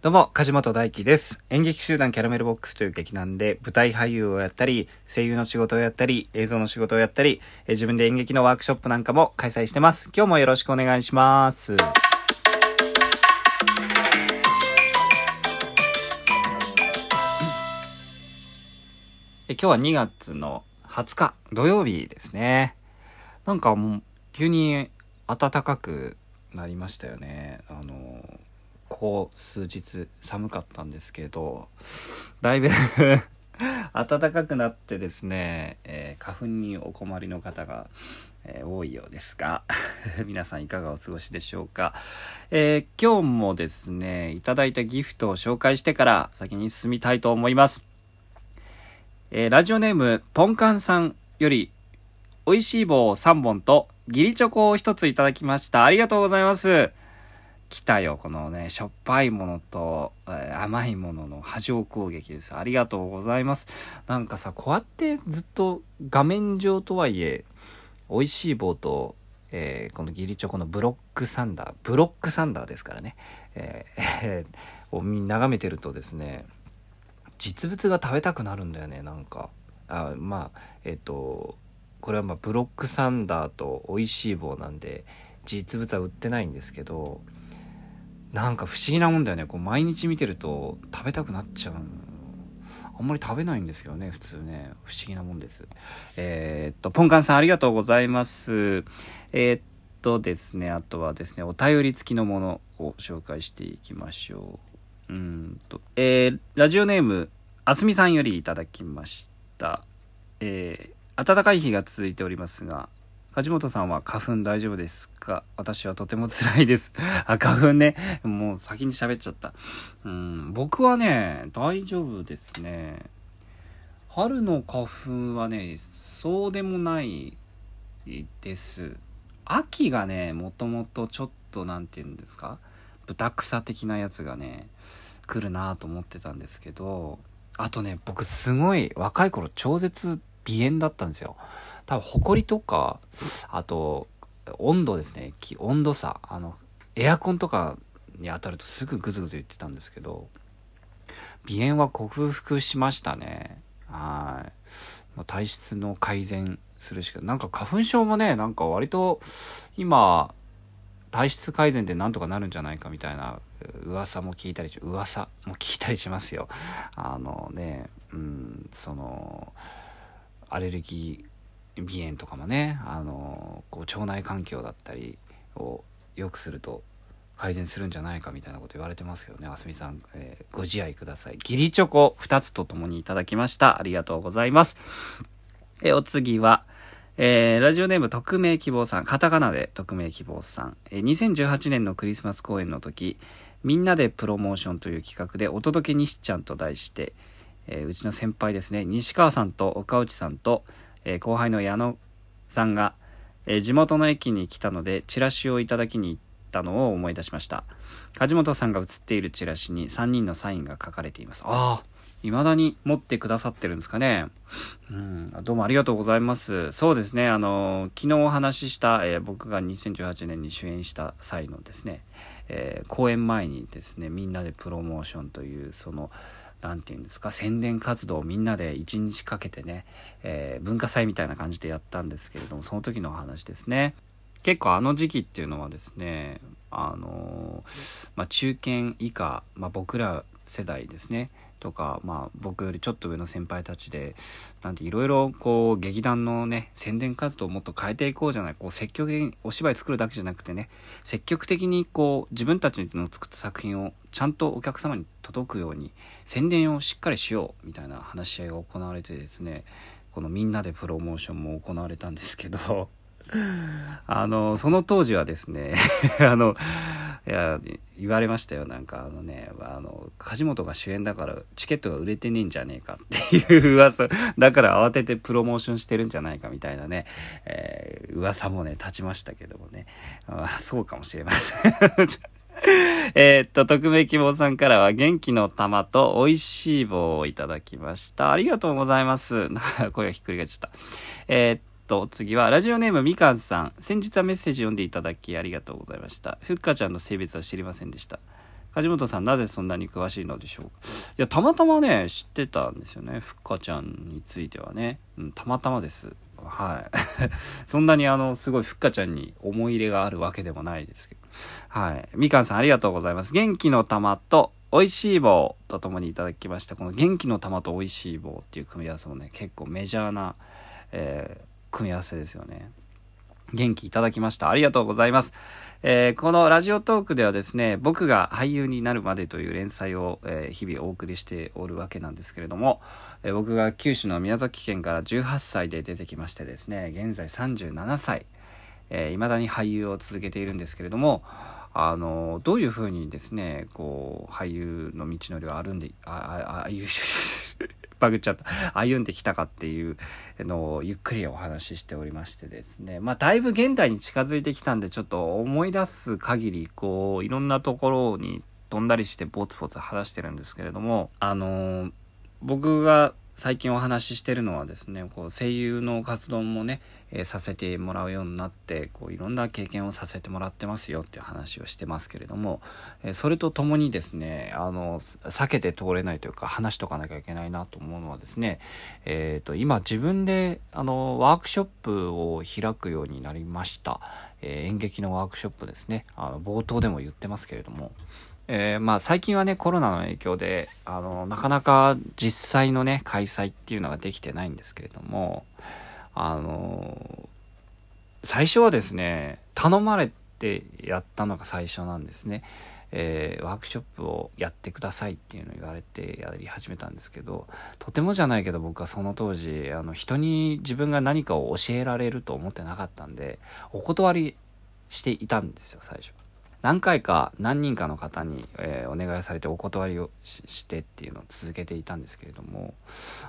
どうも、梶本大輝です。演劇集団キャラメルボックスという劇団で舞台俳優をやったり、声優の仕事をやったり、映像の仕事をやったり、えー自分で演劇のワークショップなんかも開催してます。今日もよろしくお願いします。え今日は2月の20日土曜日ですね。なんかもう急に暖かくなりましたよね。あのここ数日寒かったんですけど、だいぶ 暖かくなってですね、えー花粉にお困りの方が、えー多いようですが、皆さんいかがお過ごしでしょうか。えー今日もですね、いただいたギフトを紹介してから先に進みたいと思います。えラジオネーム、ポンカンさんより、美味しい棒3本と、ギリチョコを1ついただきました。ありがとうございます。来たよ、このね、しょっぱいものと、えー甘いものの波状攻撃です。ありがとうございます。なんかさ、こうやってずっと画面上とはいえ、美味しい棒と、えーこのギリチョコのブロックサンダー、ブロックサンダーですからね、えーを見眺めてるとですね、実物が食べたくなるんだよねなんかあまあえっ、とこれはまあブロックサンダーと美味しい棒なんで実物は売ってないんですけどなんか不思議なもんだよね。こう毎日見てると食べたくなっちゃう。あんまり食べないんですけどね普通ね。不思議なもんです。えーっとポンカンさんありがとうございます。えーっとですねあとはですねお便り付きのものを紹介していきましょう。うんと、えーラジオネーム、あすみさんよりいただきました。えー暖かい日が続いておりますが、梶本さんは花粉大丈夫ですか？私はとても辛いです。あ、花粉ね。もう先に喋っちゃった。うん、僕はね、大丈夫ですね。春の花粉はね、そうでもないです。秋がね、もともとちょっと、なんて言うんですか？豚草的なやつがね来るなと思ってたんですけどあとね僕すごい若い頃超絶鼻炎だったんですよ多分埃とかあと温度ですね。温度差。あのエアコンとかに当たるとすぐグズグズ言ってたんですけど鼻炎は克服しましたね。はい。まあ体質の改善するしかなんか花粉症もねなんか割と今体質改善でなんとかなるんじゃないかみたいな噂も聞いたりし噂も聞いたりしますよ。あのねうんそのアレルギー鼻炎とかもねあのこう腸内環境だったりを良くすると改善するんじゃないかみたいなこと言われてますけどねあすみさん、えーご自愛ください。ギリチョコ2つとともにいただきました。ありがとうございます。えお次はえーラジオネーム匿名希望さん、カタカナで匿名希望さん、えー2018年のクリスマス公演の時、みんなでプロモーションという企画で、お届け西ちゃんと題して、えーうちの先輩ですね、西川さんと岡内さんと、え後輩の矢野さんが、え地元の駅に来たので、チラシをいただきに行ったのを思い出しました。梶本さんが写っているチラシに3人のサインが書かれています。ああ、未だに持ってくださってるんですかね。うん、どうもありがとうございます。そうですね、あの、昨日お話しした、えー僕が2018年に主演した際のですね、えー公演前にですね、みんなでプロモーションという、その、何て言うんですか、宣伝活動をみんなで1日かけてね、えー文化祭みたいな感じでやったんですけれども、その時のお話ですね。結構あの時期っていうのはですね、あのまあ、中堅以下、まあ、僕ら世代ですねとか、まあ、僕よりちょっと上の先輩たちでなんていろいろこう劇団のね宣伝活動をもっと変えていこうじゃないこう積極的にお芝居作るだけじゃなくてね積極的にこう自分たちの作った作品をちゃんとお客様に届くように宣伝をしっかりしようみたいな話し合いが行われてですねこのみんなでプロモーションも行われたんですけど あの、その当時はですね、あの、いや、言われましたよ。なんかあのね、あの、梶本が主演だからチケットが売れてねえんじゃねえかっていう噂、だから慌ててプロモーションしてるんじゃないかみたいなね、えー噂もね、立ちましたけどもね。あそうかもしれません。えっと、匿名希望さんからは元気の玉と美味しい棒をいただきました。ありがとうございます。声がひっくり返っちゃった。えーっと、次は、ラジオネームみかんさん。先日はメッセージ読んでいただきありがとうございました。ふっかちゃんの性別は知りませんでした。梶本さんなぜそんなに詳しいのでしょうか？いやたまたまね知ってたんですよね。ふっかちゃんについてはね、うん、たまたまです。はい。そんなにあのすごいふっかちゃんに思い入れがあるわけでもないですけど。はい。みかんさんありがとうございます。元気の玉と美味しい棒とともにいただきました。この元気の玉と美味しい棒っていう組み合わせもね結構メジャーな、え、組み合わせですよね元気いただきました。ありがとうございます。えー、このラジオトークではですね、僕が俳優になるまでという連載を、えー、日々お送りしておるわけなんですけれども、えー、僕が九州の宮崎県から18歳で出てきましてですね、現在37歳、えー、未だに俳優を続けているんですけれども、あのどういうふうにですね、こう、俳優の道のりを歩んで、あ、あ、あ、いう、バグっちゃった、歩んできたかっていうのをゆっくりお話ししておりましてですね。まあ、だいぶ現代に近づいてきたんで、ちょっと思い出す限り、こう、いろんなところに飛んだりしてぼつぼつ話してるんですけれども、あの僕が最近お話ししてるのはですね、こう声優の活動もね、えー、させてもらうようになって、こういろんな経験をさせてもらってますよっていう話をしてますけれども、えー、それとともにですね、あの、避けて通れないというか話しとかなきゃいけないなと思うのはですね、え、ー、と、今自分であの、ワークショップを開くようになりました。え演劇のワークショップですね。あの冒頭でも言ってますけれども、えー、まあ最近はねコロナの影響であのなかなか実際のね開催っていうのができてないんですけれどもあの最初はですね頼まれてやったのが最初なんですね、えー、ワークショップをやってくださいっていうのを言われてやり始めたんですけどとてもじゃないけど僕はその当時あの人に自分が何かを教えられると思ってなかったんでお断りしていたんですよ最初。何回か何人かの方に、えー、お願いされてお断りをしてっていうのを続けていたんですけれども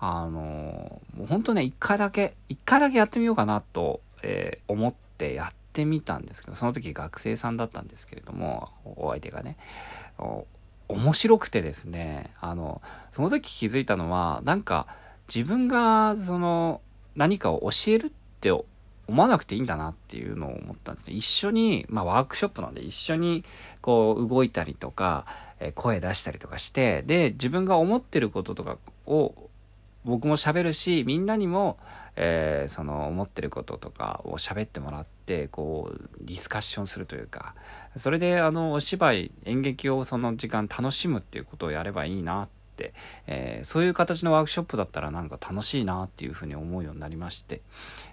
あのもう本当ね一回だけ一回だけやってみようかなと、えー、思ってやってみたんですけどその時学生さんだったんですけれどもお相手がね面白くてですねあのその時気づいたのはなんか自分がその何かを教えるって思わなくていいんだなっていうのを思ったんですね。一緒に、まあワークショップなんで一緒にこう動いたりとか、え声出したりとかして、で、自分が思ってることとかを僕も喋るし、みんなにも、えー、その思ってることとかを喋ってもらって、こう、ディスカッションするというか、それであの、お芝居、演劇をその時間楽しむっていうことをやればいいなって、えー、そういう形のワークショップだったらなんか楽しいなっていうふうに思うようになりまして、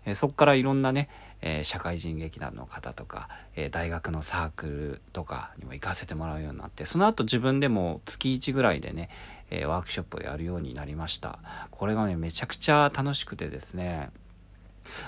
えー、そこからいろんなね、えー、社会人劇団の方とか、え大学のサークルとかにも行かせてもらうようになってその後自分でも月1ぐらいでね、えワークショップをやるようになりました。これがねめちゃくちゃ楽しくてですね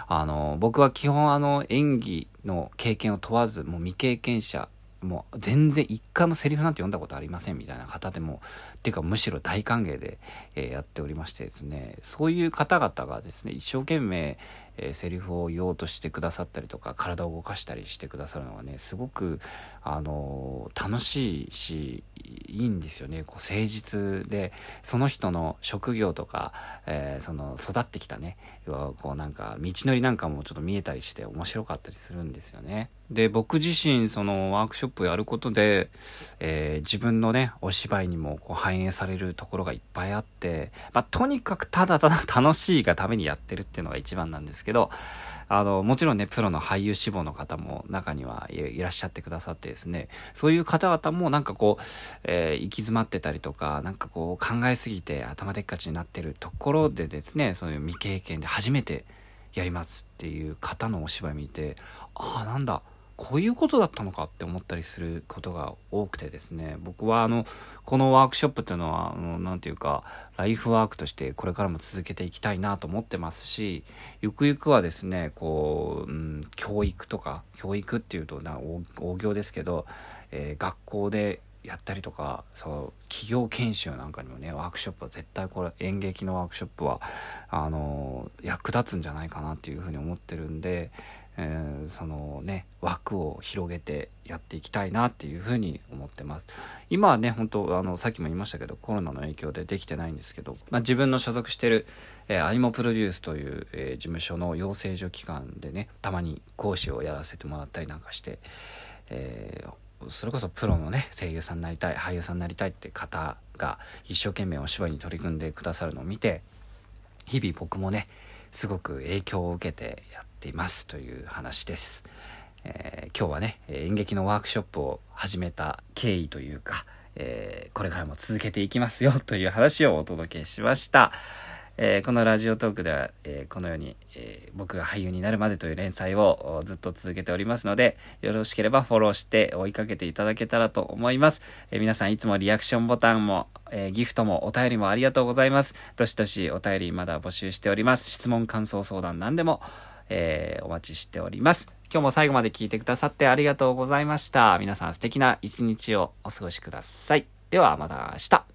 あの僕は基本あの演技の経験を問わずもう未経験者もう全然一回もセリフなんて読んだことありませんみたいな方でも、っていうかむしろ大歓迎で、えー、やっておりましてですね、そういう方々がですね、一生懸命、えー、セリフを言おうとしてくださったりとか体を動かしたりしてくださるのがねすごく、あのー、楽しいしいいんですよねこう誠実でその人の職業とか、えー、その育ってきたねこうなんか道のりなんかもちょっと見えたりして面白かったりするんですよね。で僕自身そのワークショップをやることで、えー、自分のねお芝居にもこう反映されるところがいっぱいあって、まあ、とにかくただただ 楽しいがためにやってるっていうのが一番なんですけどあのもちろんねプロの俳優志望の方も中にはいらっしゃってくださってですねそういう方々もなんかこう、えー、行き詰まってたりとかなんかこう考えすぎて頭でっかちになってるところでですねそういう未経験で初めてやりますっていう方のお芝居見てああなんだこういうことだったのかって思ったりすることが多くてですね。僕はあのこのワークショップっていうのは何て言うかライフワークとしてこれからも続けていきたいなと思ってますしゆくゆくはですねこう、うん、教育とか教育っていうとな大行ですけど、えー、学校でやったりとかそう企業研修なんかにもねワークショップは絶対これ演劇のワークショップはあの役立つんじゃないかなっていうふうに思ってるんでえー、そのね枠を広げてやっていきたいなっていうふうに思ってます。今はね本当あのさっきも言いましたけどコロナの影響でできてないんですけど、まあ、自分の所属してる、えー、アニモプロデュースという、えー、事務所の養成所機関でねたまに講師をやらせてもらったりなんかして、えそれこそプロのね声優さんになりたい俳優さんになりたいって方が一生懸命お芝居に取り組んでくださるのを見て日々僕もねすごく影響を受けてやっていますという話です。えー、今日はね演劇のワークショップを始めた経緯というか、えー、これからも続けていきますよという話をお届けしました。えー、このラジオトークでは、えー、このように、えー、僕が俳優になるまでという連載をずっと続けておりますので、よろしければフォローして追いかけていただけたらと思います。え皆さんいつもリアクションボタンも、えギフトもお便りもありがとうございます。どしどしお便りまだ募集しております。質問、感想、相談何でも、えお待ちしております。今日も最後まで聞いてくださってありがとうございました。皆さん素敵な一日をお過ごしください。ではまた明日。